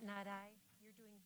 that, not I. You're doing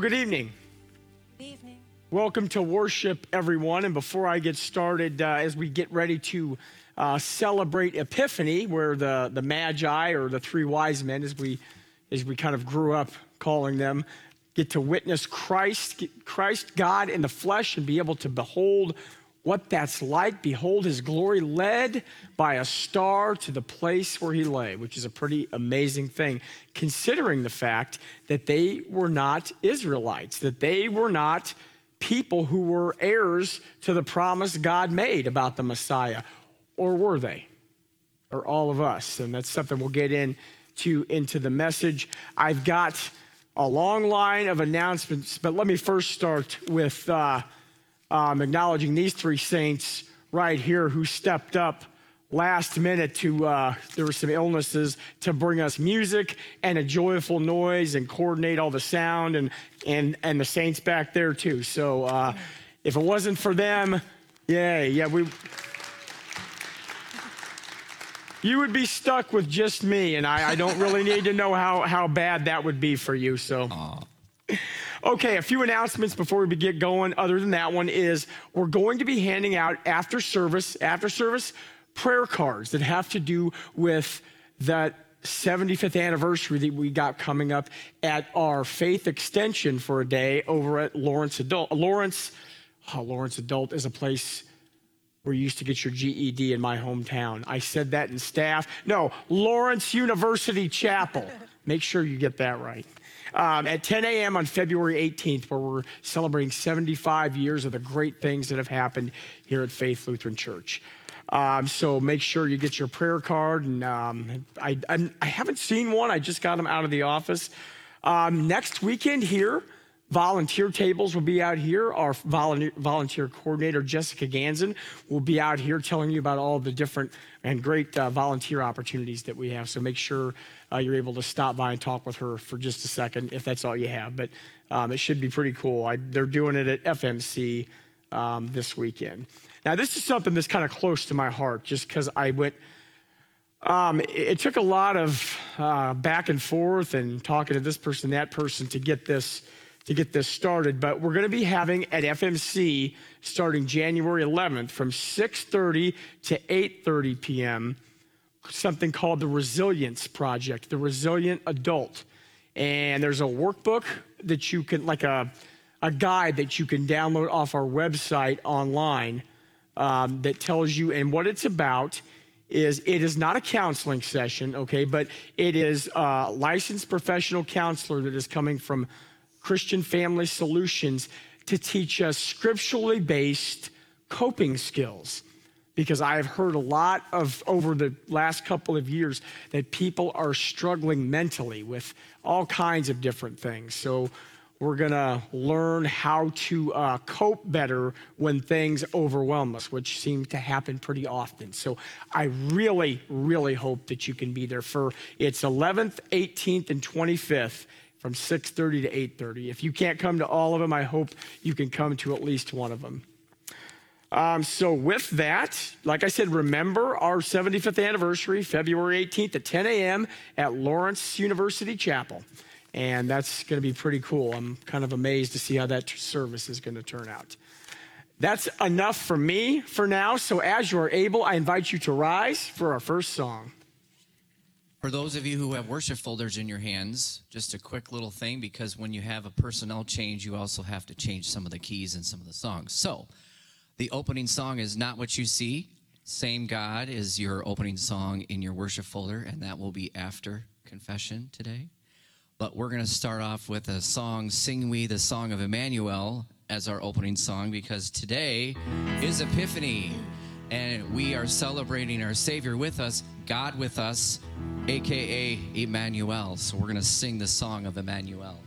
Well, good evening. Good evening. Welcome to worship, everyone. And before I get started, uh, as we get ready to uh, celebrate Epiphany, where the, the Magi or the three wise men, as we, as we kind of grew up calling them, get to witness Christ, Christ, God in the flesh, and be able to behold what that's like. Behold his glory led by a star to the place where he lay, which is a pretty amazing thing, considering the fact that they were not Israelites, that they were not people who were heirs to the promise God made about the Messiah. Or were they? Or all of us? And that's something we'll get into into the message. I've got a long line of announcements, but let me first start with uh, um, acknowledging these three saints right here who stepped up last minute to uh, there were some illnesses to bring us music and a joyful noise and coordinate all the sound and and and the saints back there too. So uh, if it wasn't for them yeah yeah we you would be stuck with just me and i, I don't really need to know how, how bad that would be for you so Okay, a few announcements before we get going. Other than that one is we're going to be handing out after service, after service prayer cards that have to do with that 75th anniversary that we got coming up at our faith extension for a day over at Lawrence Adult. Lawrence, oh, Lawrence Adult is a place where you used to get your GED in my hometown. I said that in staff. No, Lawrence University Chapel. Make sure you get that right. Um, at 10 a.m. on February 18th, where we're celebrating 75 years of the great things that have happened here at Faith Lutheran Church. Um, so make sure you get your prayer card. And um, I, I, haven't seen one. I just got them out of the office. Um, next weekend here, volunteer tables will be out here. Our volunteer, volunteer coordinator, Jessica Gansen, will be out here telling you about all the different and great uh, volunteer opportunities that we have. So make sure uh, you're able to stop by and talk with her for just a second if that's all you have. But um, it should be pretty cool. I, they're doing it at FMC um, this weekend. Now, this is something that's kind of close to my heart just because I went. Um, it, it took a lot of uh, back and forth and talking to this person, that person to get this to get this started. But we're going to be having at FMC starting January 11th from 6:30 to 8:30 p.m. something called the Resilience Project, the Resilient Adult, and there's a workbook that you can like a a guide that you can download off our website online um, that tells you and what it's about is it is not a counseling session okay but it is a licensed professional counselor that is coming from christian family solutions to teach us scripturally based coping skills because I have heard a lot of over the last couple of years that people are struggling mentally with all kinds of different things. So we're going to learn how to uh, cope better when things overwhelm us, which seems to happen pretty often. So I really, really hope that you can be there for it's 11th, 18th, and 25th from 6:30 to 8:30. If you can't come to all of them, I hope you can come to at least one of them. Um, so, with that, like I said, remember our 75th anniversary, February 18th at 10 a.m. at Lawrence University Chapel. And that's going to be pretty cool. I'm kind of amazed to see how that service is going to turn out. That's enough for me for now. So, as you are able, I invite you to rise for our first song. For those of you who have worship folders in your hands, just a quick little thing because when you have a personnel change, you also have to change some of the keys in some of the songs. So, the opening song is Not What You See. Same God is your opening song in your worship folder, and that will be after confession today. But we're going to start off with a song, Sing We the Song of Emmanuel, as our opening song because today is Epiphany and we are celebrating our Savior with us, God with us, aka Emmanuel. So we're going to sing the song of Emmanuel.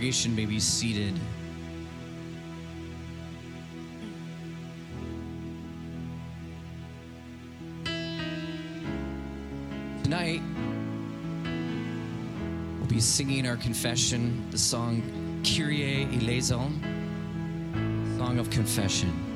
congregation may be seated. Tonight, we'll be singing our confession, the song Kyrie eleison, song of confession.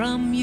from you.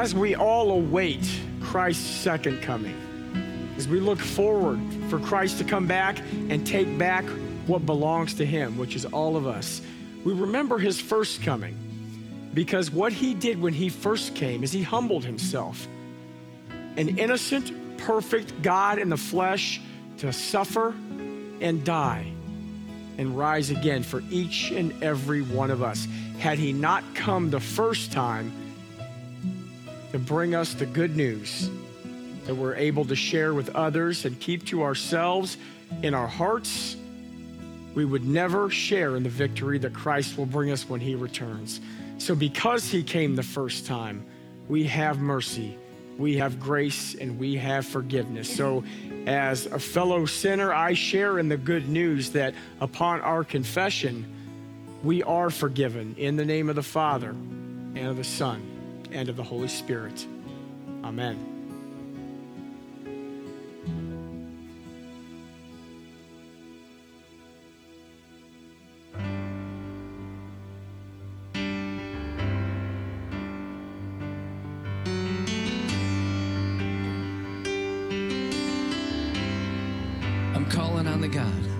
As we all await Christ's second coming, as we look forward for Christ to come back and take back what belongs to him, which is all of us, we remember his first coming because what he did when he first came is he humbled himself. An innocent, perfect God in the flesh to suffer and die and rise again for each and every one of us. Had he not come the first time, to bring us the good news that we're able to share with others and keep to ourselves in our hearts, we would never share in the victory that Christ will bring us when he returns. So, because he came the first time, we have mercy, we have grace, and we have forgiveness. So, as a fellow sinner, I share in the good news that upon our confession, we are forgiven in the name of the Father and of the Son and of the Holy Spirit. Amen. I'm calling on the God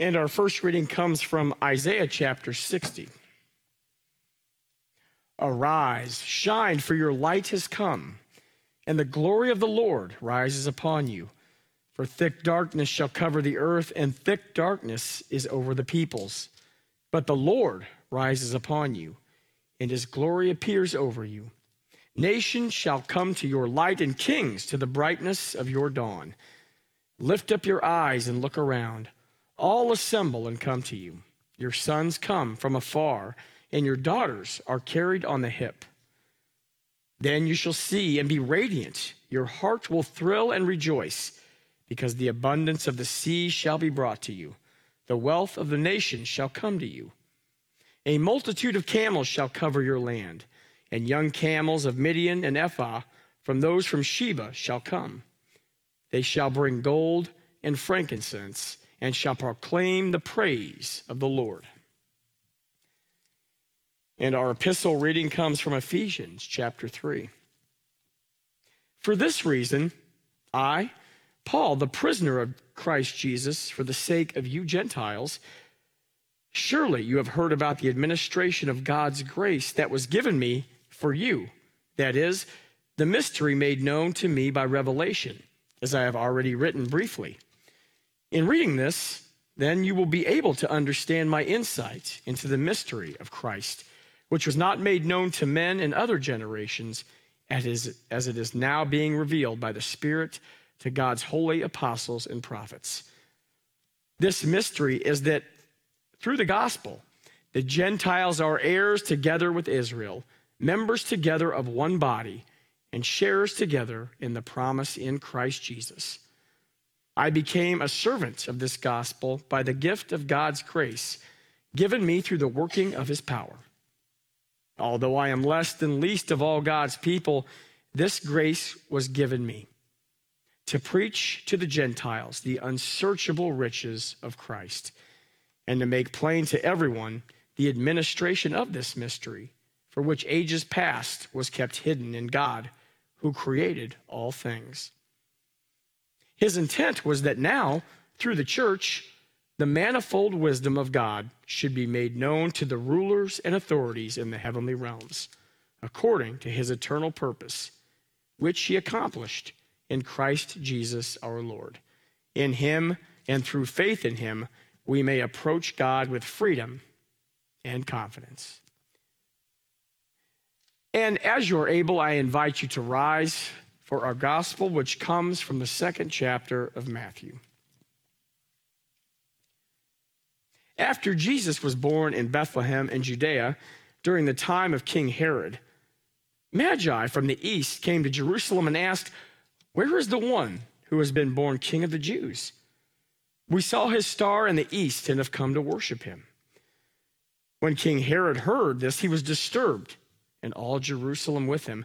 And our first reading comes from Isaiah chapter 60. Arise, shine, for your light has come, and the glory of the Lord rises upon you. For thick darkness shall cover the earth, and thick darkness is over the peoples. But the Lord rises upon you, and his glory appears over you. Nations shall come to your light, and kings to the brightness of your dawn. Lift up your eyes and look around. All assemble and come to you. Your sons come from afar, and your daughters are carried on the hip. Then you shall see and be radiant. Your heart will thrill and rejoice, because the abundance of the sea shall be brought to you. The wealth of the nations shall come to you. A multitude of camels shall cover your land, and young camels of Midian and Ephah from those from Sheba shall come. They shall bring gold and frankincense, and shall proclaim the praise of the Lord. And our epistle reading comes from Ephesians chapter 3. For this reason, I, Paul, the prisoner of Christ Jesus, for the sake of you Gentiles, surely you have heard about the administration of God's grace that was given me for you. That is, the mystery made known to me by revelation, as I have already written briefly. In reading this, then you will be able to understand my insight into the mystery of Christ, which was not made known to men in other generations, as it is now being revealed by the Spirit to God's holy apostles and prophets. This mystery is that through the gospel, the Gentiles are heirs together with Israel, members together of one body, and sharers together in the promise in Christ Jesus. I became a servant of this gospel by the gift of God's grace given me through the working of his power. Although I am less than least of all God's people, this grace was given me to preach to the Gentiles the unsearchable riches of Christ and to make plain to everyone the administration of this mystery, for which ages past was kept hidden in God, who created all things. His intent was that now through the church, the manifold wisdom of God should be made known to the rulers and authorities in the heavenly realms, according to his eternal purpose, which he accomplished in Christ Jesus our Lord. In him and through faith in him, we may approach God with freedom and confidence. And as you're able, I invite you to rise for our gospel, which comes from the second chapter of Matthew. After Jesus was born in Bethlehem in Judea during the time of King Herod, Magi from the east came to Jerusalem and asked, Where is the one who has been born King of the Jews? We saw his star in the east and have come to worship him. When King Herod heard this, he was disturbed, and all Jerusalem with him.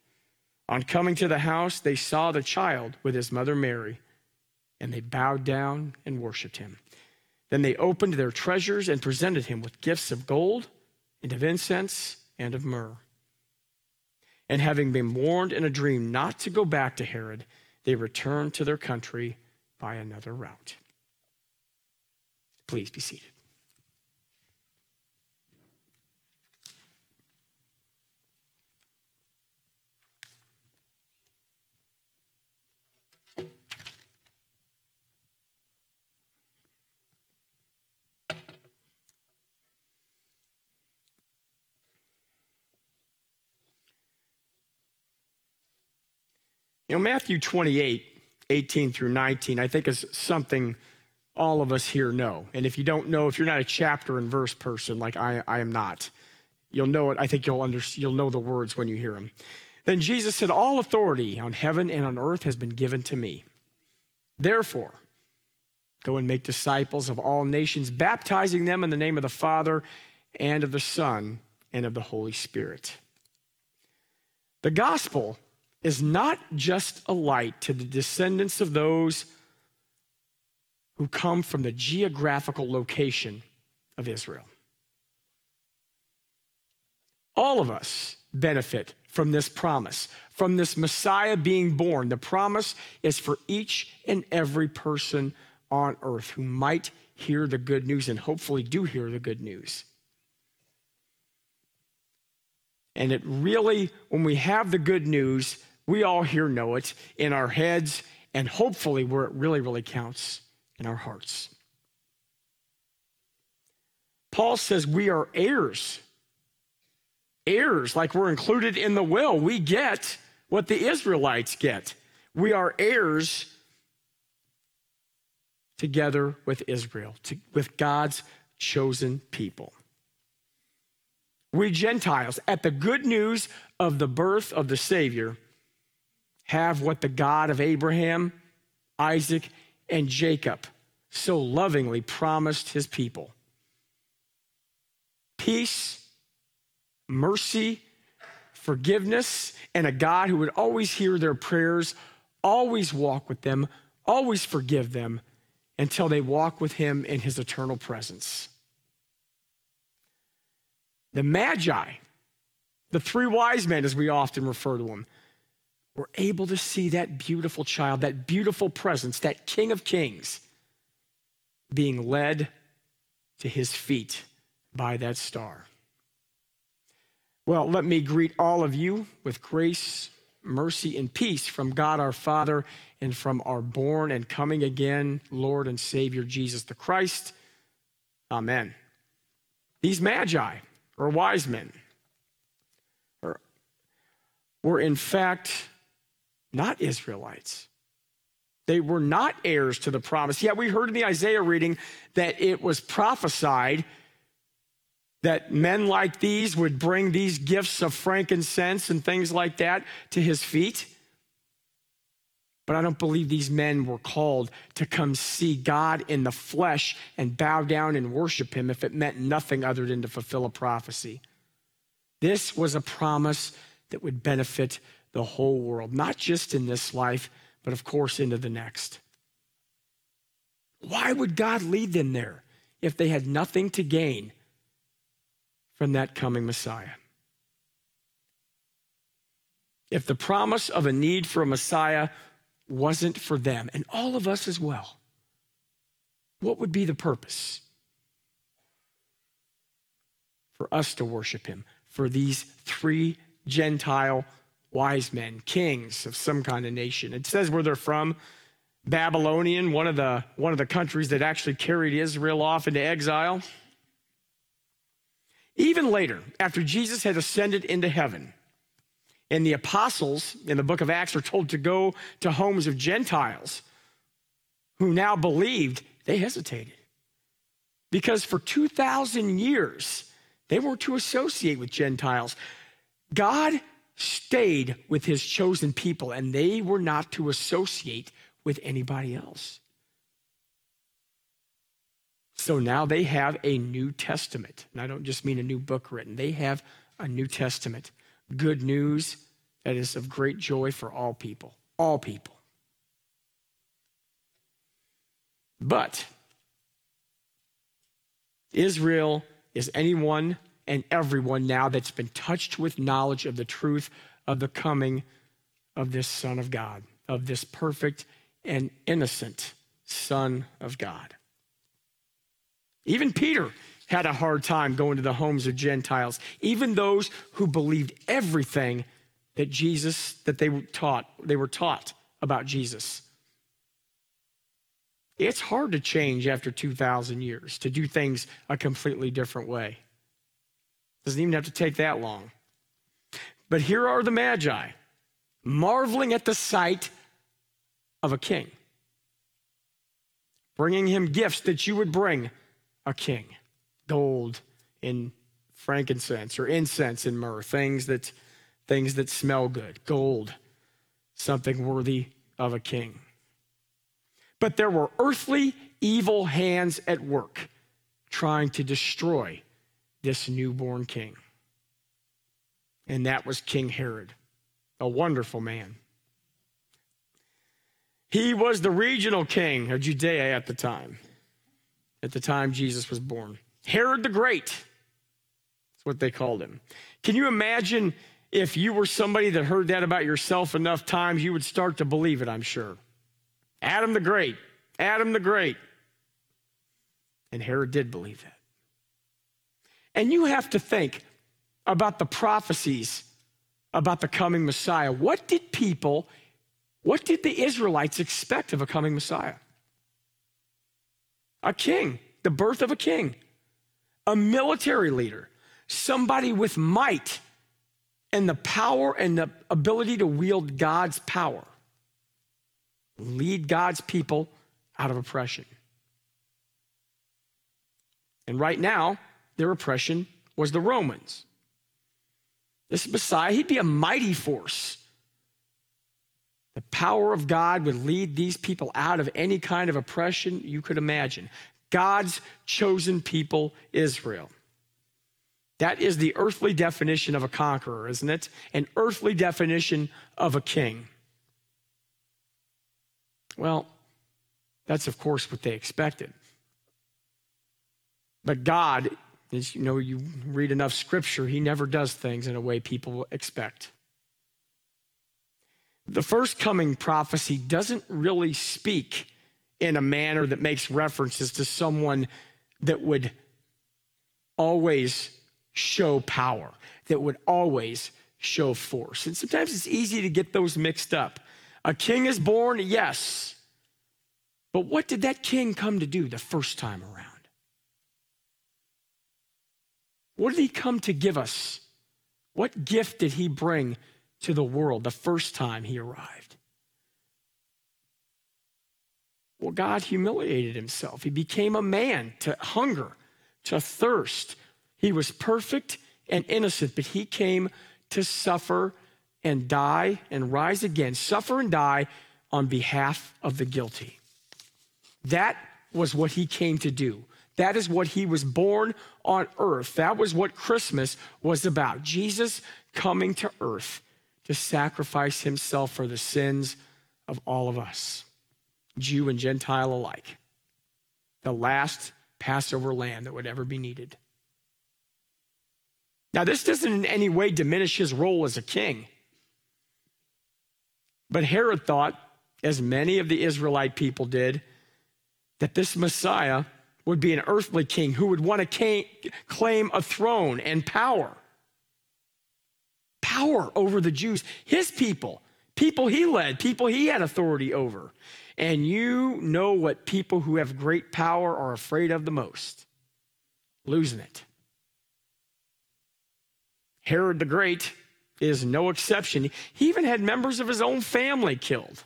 On coming to the house, they saw the child with his mother Mary, and they bowed down and worshiped him. Then they opened their treasures and presented him with gifts of gold, and of incense, and of myrrh. And having been warned in a dream not to go back to Herod, they returned to their country by another route. Please be seated. You know, Matthew 28, 18 through 19, I think is something all of us here know. And if you don't know, if you're not a chapter and verse person like I, I am not, you'll know it. I think you'll, under, you'll know the words when you hear them. Then Jesus said, All authority on heaven and on earth has been given to me. Therefore, go and make disciples of all nations, baptizing them in the name of the Father and of the Son and of the Holy Spirit. The gospel is not just a light to the descendants of those who come from the geographical location of Israel. All of us benefit from this promise, from this Messiah being born. The promise is for each and every person on earth who might hear the good news and hopefully do hear the good news. And it really, when we have the good news, we all here know it in our heads and hopefully where it really, really counts in our hearts. Paul says we are heirs. Heirs, like we're included in the will. We get what the Israelites get. We are heirs together with Israel, to, with God's chosen people. We Gentiles, at the good news of the birth of the Savior, have what the God of Abraham, Isaac, and Jacob so lovingly promised his people peace, mercy, forgiveness, and a God who would always hear their prayers, always walk with them, always forgive them until they walk with him in his eternal presence. The Magi, the three wise men, as we often refer to them, were able to see that beautiful child, that beautiful presence, that King of Kings being led to his feet by that star. Well, let me greet all of you with grace, mercy, and peace from God our Father and from our born and coming again Lord and Savior Jesus the Christ. Amen. These magi, or wise men, were in fact not Israelites. They were not heirs to the promise. Yet we heard in the Isaiah reading that it was prophesied that men like these would bring these gifts of frankincense and things like that to his feet. But I don't believe these men were called to come see God in the flesh and bow down and worship him if it meant nothing other than to fulfill a prophecy. This was a promise that would benefit the whole world, not just in this life, but of course into the next. Why would God lead them there if they had nothing to gain from that coming Messiah? If the promise of a need for a Messiah wasn't for them, and all of us as well, what would be the purpose? For us to worship him, for these three Gentile wise men, kings of some kind of nation. It says where they're from. Babylonian, one of the one of the countries that actually carried Israel off into exile. Even later, after Jesus had ascended into heaven, and the apostles in the book of Acts are told to go to homes of Gentiles who now believed, they hesitated. Because for 2,000 years, they were to associate with Gentiles. God stayed with his chosen people, and they were not to associate with anybody else. So now they have a New Testament. And I don't just mean a new book written, they have a New Testament. Good news that is of great joy for all people. All people. But Israel is anyone and everyone now that's been touched with knowledge of the truth of the coming of this Son of God, of this perfect and innocent Son of God. Even Peter had a hard time going to the homes of Gentiles, even those who believed everything that Jesus that they were taught, they were taught about Jesus. It's hard to change after 2000 years, to do things a completely different way. Doesn't even have to take that long. But here are the Magi, marveling at the sight of a king, bringing him gifts that you would bring a king gold and frankincense or incense and myrrh, things that, things that smell good, gold, something worthy of a king. But there were earthly evil hands at work trying to destroy this newborn king. And that was King Herod, a wonderful man. He was the regional king of Judea at the time, at the time Jesus was born. Herod the Great, that's what they called him. Can you imagine if you were somebody that heard that about yourself enough times, you would start to believe it, I'm sure. Adam the Great, Adam the Great. And Herod did believe that. And you have to think about the prophecies about the coming Messiah. What did people, what did the Israelites expect of a coming Messiah? A king, the birth of a king, a military leader, somebody with might and the power and the ability to wield God's power, lead God's people out of oppression. And right now, their oppression was the Romans. This Messiah, he'd be a mighty force. The power of God would lead these people out of any kind of oppression you could imagine. God's chosen people, Israel. That is the earthly definition of a conqueror, isn't it? An earthly definition of a king. Well, that's of course what they expected. But God as you know, you read enough scripture, he never does things in a way people expect. The first coming prophecy doesn't really speak in a manner that makes references to someone that would always show power, that would always show force. And sometimes it's easy to get those mixed up. A king is born, yes. But what did that king come to do the first time around? What did he come to give us? What gift did he bring to the world the first time he arrived? Well, God humiliated himself. He became a man to hunger, to thirst. He was perfect and innocent, but he came to suffer and die and rise again, suffer and die on behalf of the guilty. That was what he came to do. That is what he was born on earth. That was what Christmas was about. Jesus coming to earth to sacrifice himself for the sins of all of us, Jew and Gentile alike. The last Passover lamb that would ever be needed. Now, this doesn't in any way diminish his role as a king. But Herod thought, as many of the Israelite people did, that this Messiah would be an earthly king who would want to claim a throne and power. Power over the Jews, his people, people he led, people he had authority over. And you know what people who have great power are afraid of the most losing it. Herod the Great is no exception. He even had members of his own family killed.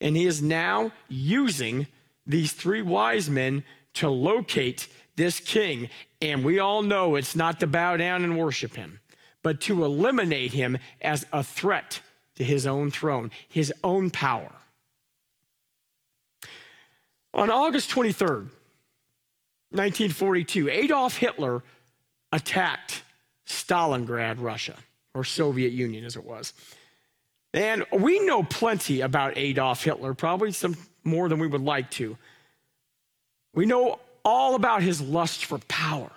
And he is now using these three wise men to locate this king. And we all know it's not to bow down and worship him, but to eliminate him as a threat to his own throne, his own power. On August 23rd, 1942, Adolf Hitler attacked Stalingrad, Russia, or Soviet Union as it was. And we know plenty about Adolf Hitler, probably some more than we would like to. We know all about his lust for power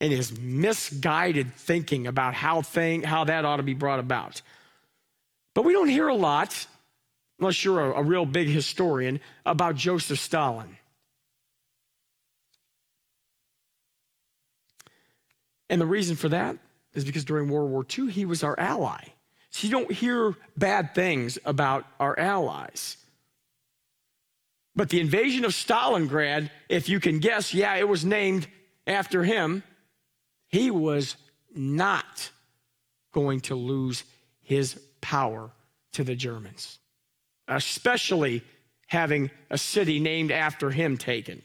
and his misguided thinking about how, thing, how that ought to be brought about. But we don't hear a lot, unless you're a, a real big historian, about Joseph Stalin. And the reason for that is because during World War II, he was our ally. So you don't hear bad things about our allies. But the invasion of Stalingrad, if you can guess, yeah, it was named after him. He was not going to lose his power to the Germans, especially having a city named after him taken.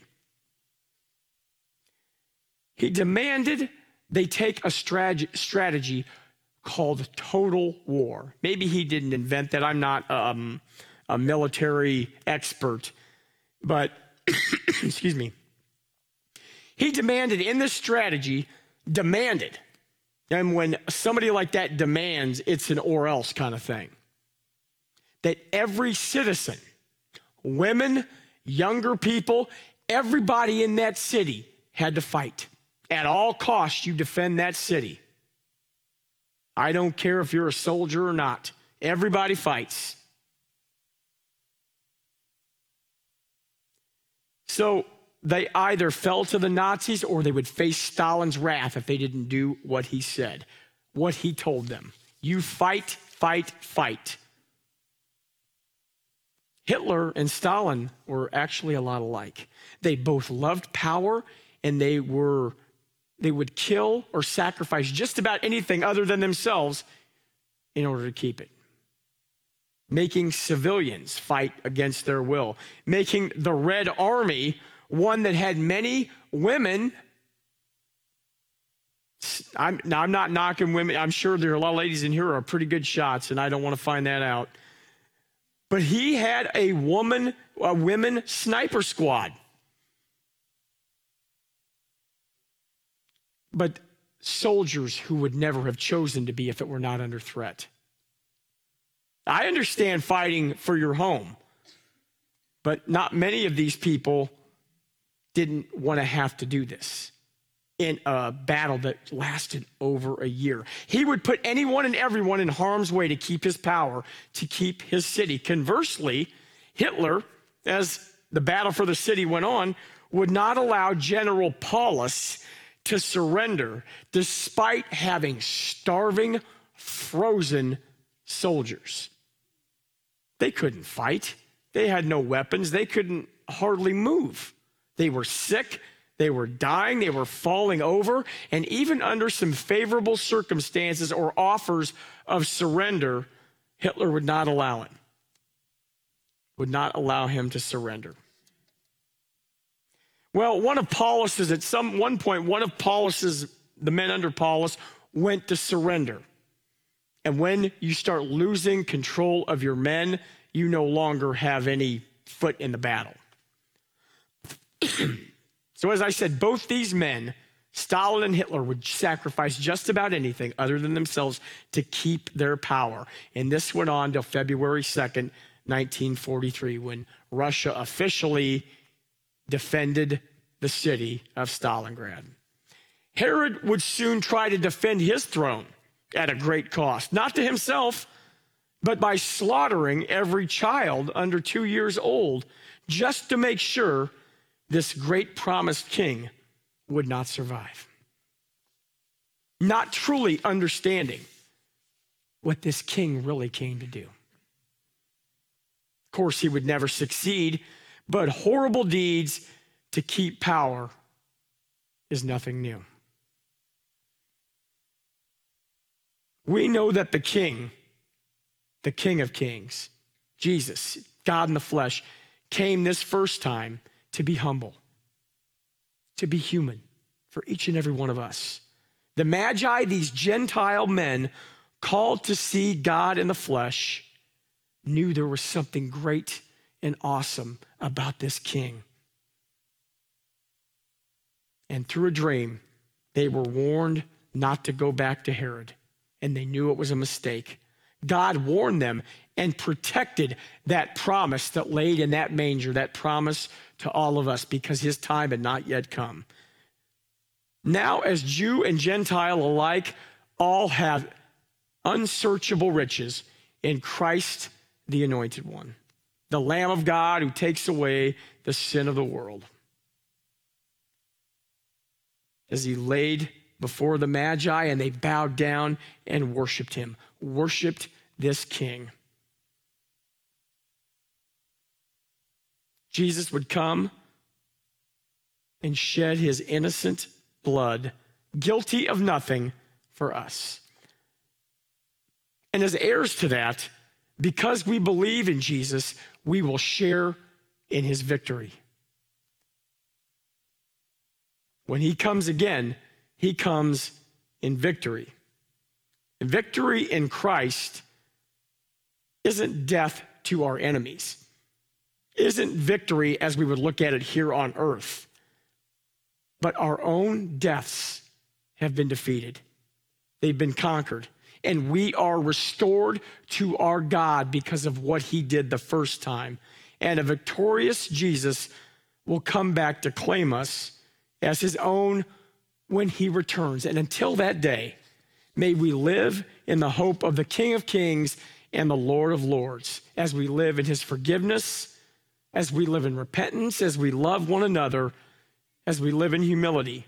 He demanded they take a strategy called total war. Maybe he didn't invent that. I'm not um, a military expert, but excuse me. He demanded in this strategy, demanded. And when somebody like that demands, it's an or else kind of thing. That every citizen, women, younger people, everybody in that city had to fight. At all costs, you defend that city. I don't care if you're a soldier or not. Everybody fights. So they either fell to the Nazis or they would face Stalin's wrath if they didn't do what he said, what he told them. You fight, fight, fight. Hitler and Stalin were actually a lot alike. They both loved power and they were they would kill or sacrifice just about anything other than themselves in order to keep it. Making civilians fight against their will, making the Red Army one that had many women. I'm, now, I'm not knocking women. I'm sure there are a lot of ladies in here who are pretty good shots, and I don't want to find that out. But he had a woman, a women sniper squad. but soldiers who would never have chosen to be if it were not under threat. I understand fighting for your home, but not many of these people didn't want to have to do this in a battle that lasted over a year. He would put anyone and everyone in harm's way to keep his power, to keep his city. Conversely, Hitler, as the battle for the city went on, would not allow General Paulus to surrender despite having starving, frozen soldiers. They couldn't fight, they had no weapons, they couldn't hardly move. They were sick, They were dying, they were falling over, and even under some favorable circumstances or offers of surrender, Hitler would not allow it, would not allow him to surrender. Well, one of Paulus's, at some one point, one of Paulus's, the men under Paulus, went to surrender. And when you start losing control of your men, you no longer have any foot in the battle. so, as I said, both these men, Stalin and Hitler, would sacrifice just about anything other than themselves to keep their power. And this went on till February 2nd, 1943, when Russia officially defended the city of Stalingrad. Herod would soon try to defend his throne at a great cost, not to himself, but by slaughtering every child under two years old just to make sure this great promised king would not survive. Not truly understanding what this king really came to do. Of course, he would never succeed, but horrible deeds to keep power is nothing new. We know that the king, the king of kings, Jesus, God in the flesh, came this first time to be humble, to be human for each and every one of us. The Magi, these Gentile men called to see God in the flesh, knew there was something great and awesome about this king. And through a dream, they were warned not to go back to Herod, and they knew it was a mistake. God warned them and protected that promise that laid in that manger, that promise to all of us, because his time had not yet come. Now, as Jew and Gentile alike, all have unsearchable riches in Christ, the Anointed One, the Lamb of God who takes away the sin of the world as he laid before the Magi and they bowed down and worshiped him, worshiped this king. Jesus would come and shed his innocent blood, guilty of nothing, for us. And as heirs to that, because we believe in Jesus, we will share in his victory. When he comes again, he comes in victory. Victory in Christ isn't death to our enemies, isn't victory as we would look at it here on earth, but our own deaths have been defeated, they've been conquered. And we are restored to our God because of what he did the first time. And a victorious Jesus will come back to claim us as his own when he returns. And until that day, may we live in the hope of the King of Kings and the Lord of Lords as we live in his forgiveness, as we live in repentance, as we love one another, as we live in humility.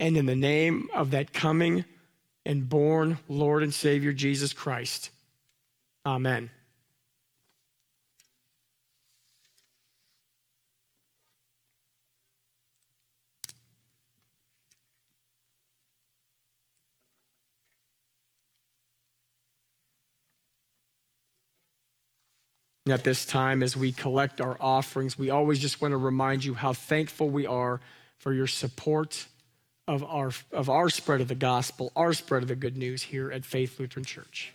And in the name of that coming and born Lord and Savior Jesus Christ. Amen. At this time as we collect our offerings, we always just want to remind you how thankful we are for your support of our, of our spread of the gospel, our spread of the good news here at Faith Lutheran Church.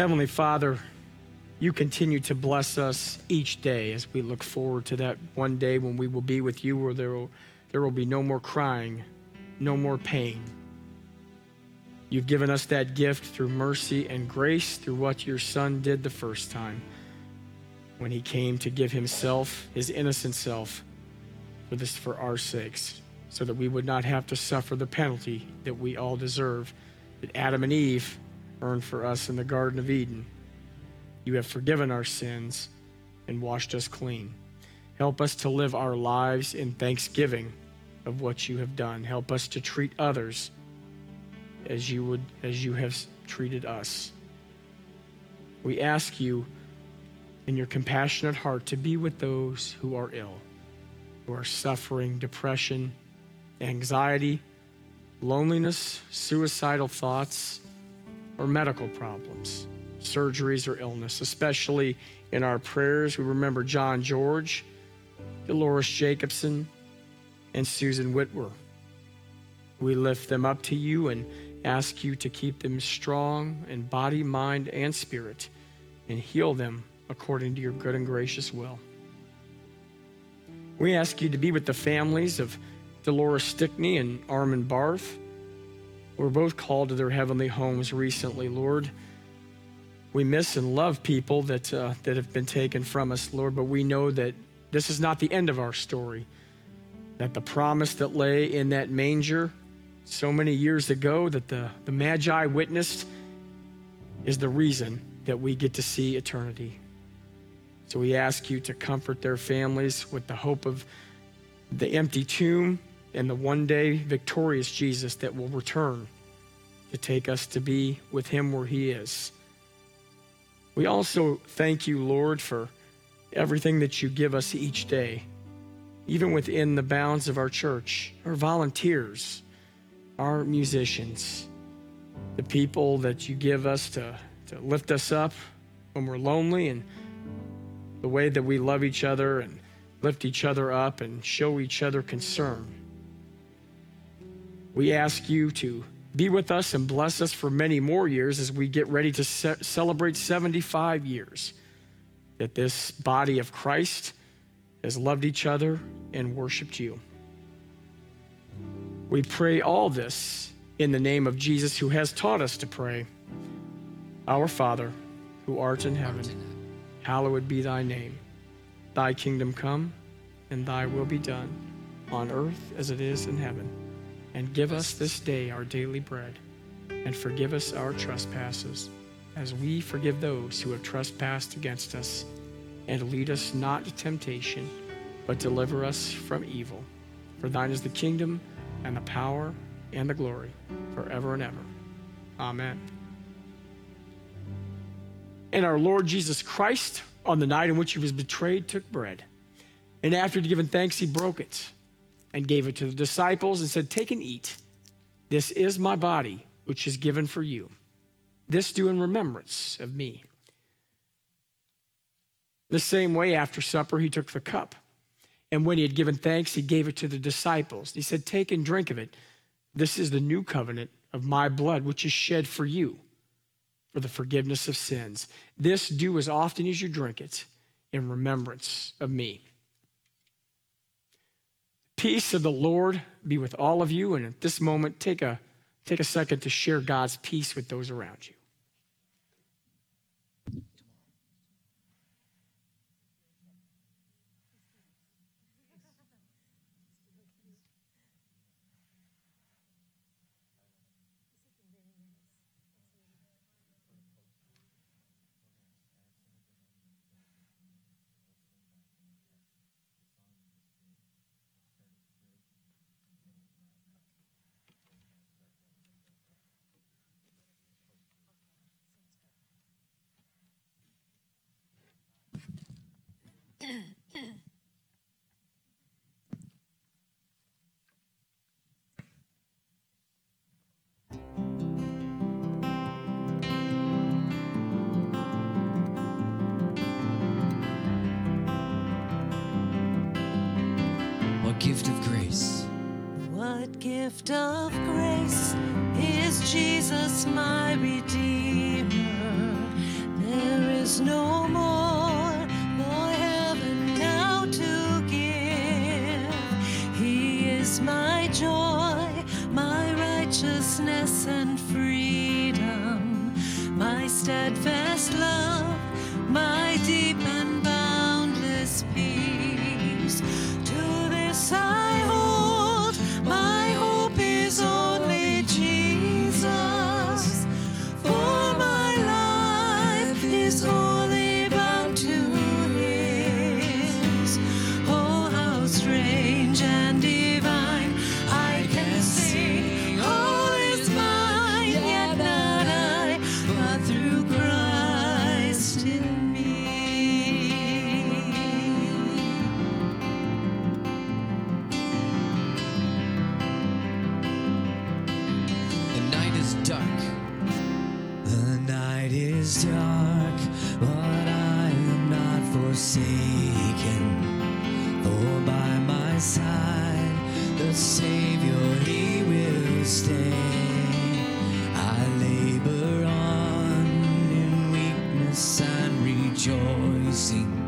Heavenly Father, you continue to bless us each day as we look forward to that one day when we will be with you, where there will, there will be no more crying, no more pain. You've given us that gift through mercy and grace through what your Son did the first time when he came to give himself, his innocent self, for this for our sakes, so that we would not have to suffer the penalty that we all deserve, that Adam and Eve earned for us in the Garden of Eden. You have forgiven our sins and washed us clean. Help us to live our lives in thanksgiving of what you have done. Help us to treat others as you would as you have treated us. We ask you in your compassionate heart to be with those who are ill, who are suffering depression, anxiety, loneliness, suicidal thoughts, or medical problems, surgeries or illness, especially in our prayers. We remember John George, Dolores Jacobson, and Susan Whitwer. We lift them up to you and ask you to keep them strong in body, mind, and spirit and heal them according to your good and gracious will. We ask you to be with the families of Dolores Stickney and Armin Barth, were both called to their heavenly homes recently, Lord. We miss and love people that, uh, that have been taken from us, Lord, but we know that this is not the end of our story. That the promise that lay in that manger so many years ago that the, the Magi witnessed is the reason that we get to see eternity. So we ask you to comfort their families with the hope of the empty tomb and the one day victorious Jesus that will return to take us to be with him where he is. We also thank you, Lord, for everything that you give us each day, even within the bounds of our church, our volunteers, our musicians, the people that you give us to, to lift us up when we're lonely and the way that we love each other and lift each other up and show each other concern. We ask you to be with us and bless us for many more years as we get ready to ce- celebrate 75 years that this body of Christ has loved each other and worshiped you. We pray all this in the name of Jesus, who has taught us to pray Our Father, who art in heaven hallowed be thy name. Thy kingdom come, and thy will be done, on earth as it is in heaven. And give us this day our daily bread, and forgive us our trespasses, as we forgive those who have trespassed against us. And lead us not to temptation, but deliver us from evil. For thine is the kingdom, and the power, and the glory, forever and ever. Amen. And our Lord Jesus Christ, on the night in which he was betrayed, took bread. And after given thanks, he broke it and gave it to the disciples and said, Take and eat. This is my body, which is given for you. This do in remembrance of me. The same way, after supper, he took the cup. And when he had given thanks, he gave it to the disciples. He said, Take and drink of it. This is the new covenant of my blood, which is shed for you for the forgiveness of sins. This do as often as you drink it in remembrance of me. Peace of the Lord be with all of you. And at this moment, take a, take a second to share God's peace with those around you. What gift of grace? What gift of grace is Jesus, my Redeemer? There is no more steadfast rejoicing.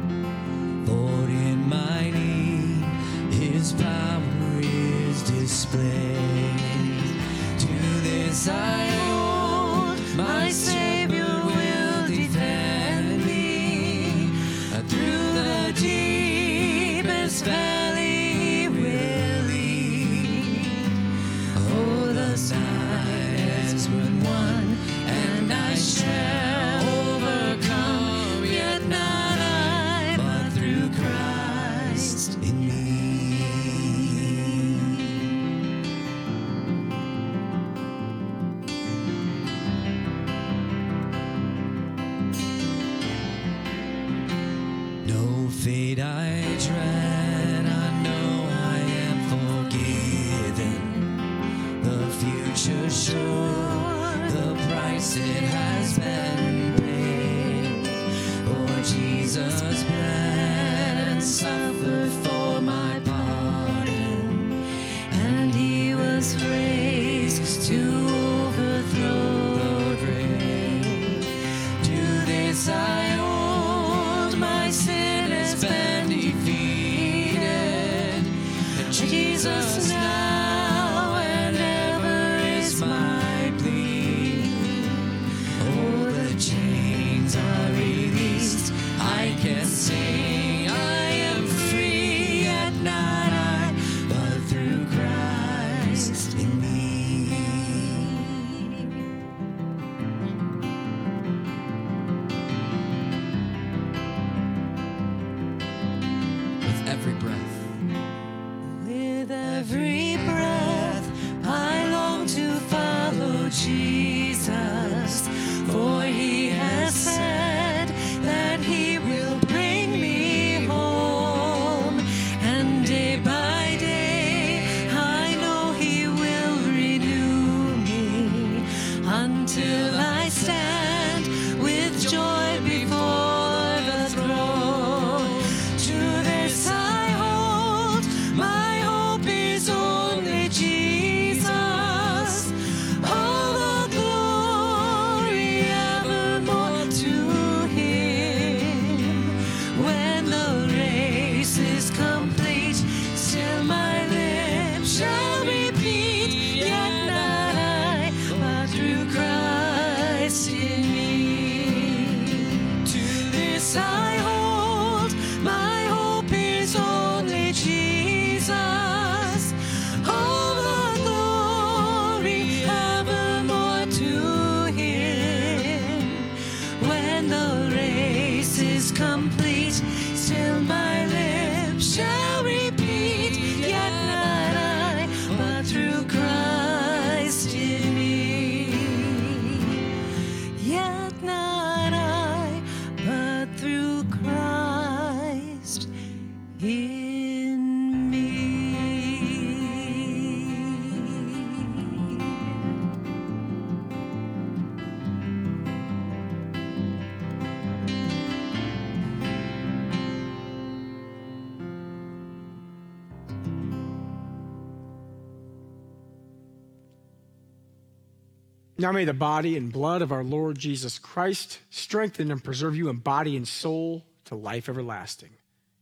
Now may the body and blood of our Lord Jesus Christ strengthen and preserve you in body and soul to life everlasting.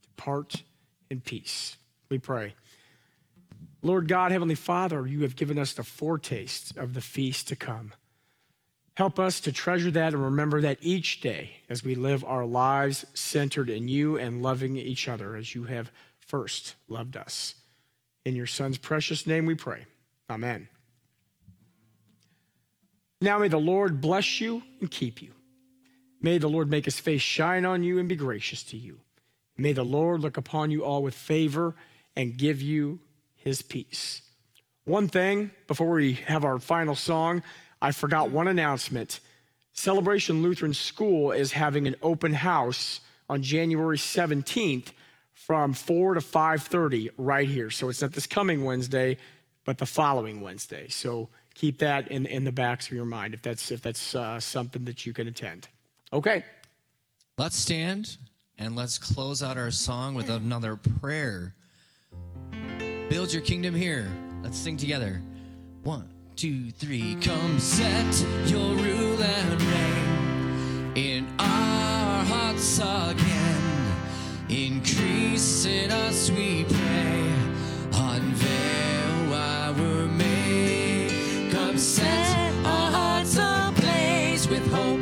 Depart in peace. We pray. Lord God, Heavenly Father, you have given us the foretaste of the feast to come. Help us to treasure that and remember that each day as we live our lives centered in you and loving each other as you have first loved us. In your Son's precious name we pray. Amen. Now may the Lord bless you and keep you. May the Lord make his face shine on you and be gracious to you. May the Lord look upon you all with favor and give you his peace. One thing before we have our final song, I forgot one announcement. Celebration Lutheran School is having an open house on January 17th from 4 to 5:30 right here. So it's not this coming Wednesday, but the following Wednesday. So keep that in, in the backs of your mind if that's if that's uh, something that you can attend. Okay. Let's stand and let's close out our song with another prayer. Build your kingdom here. Let's sing together. One, two, three. Come set your rule and reign in our hearts again. Increase in us, we pray. Set our hearts ablaze with hope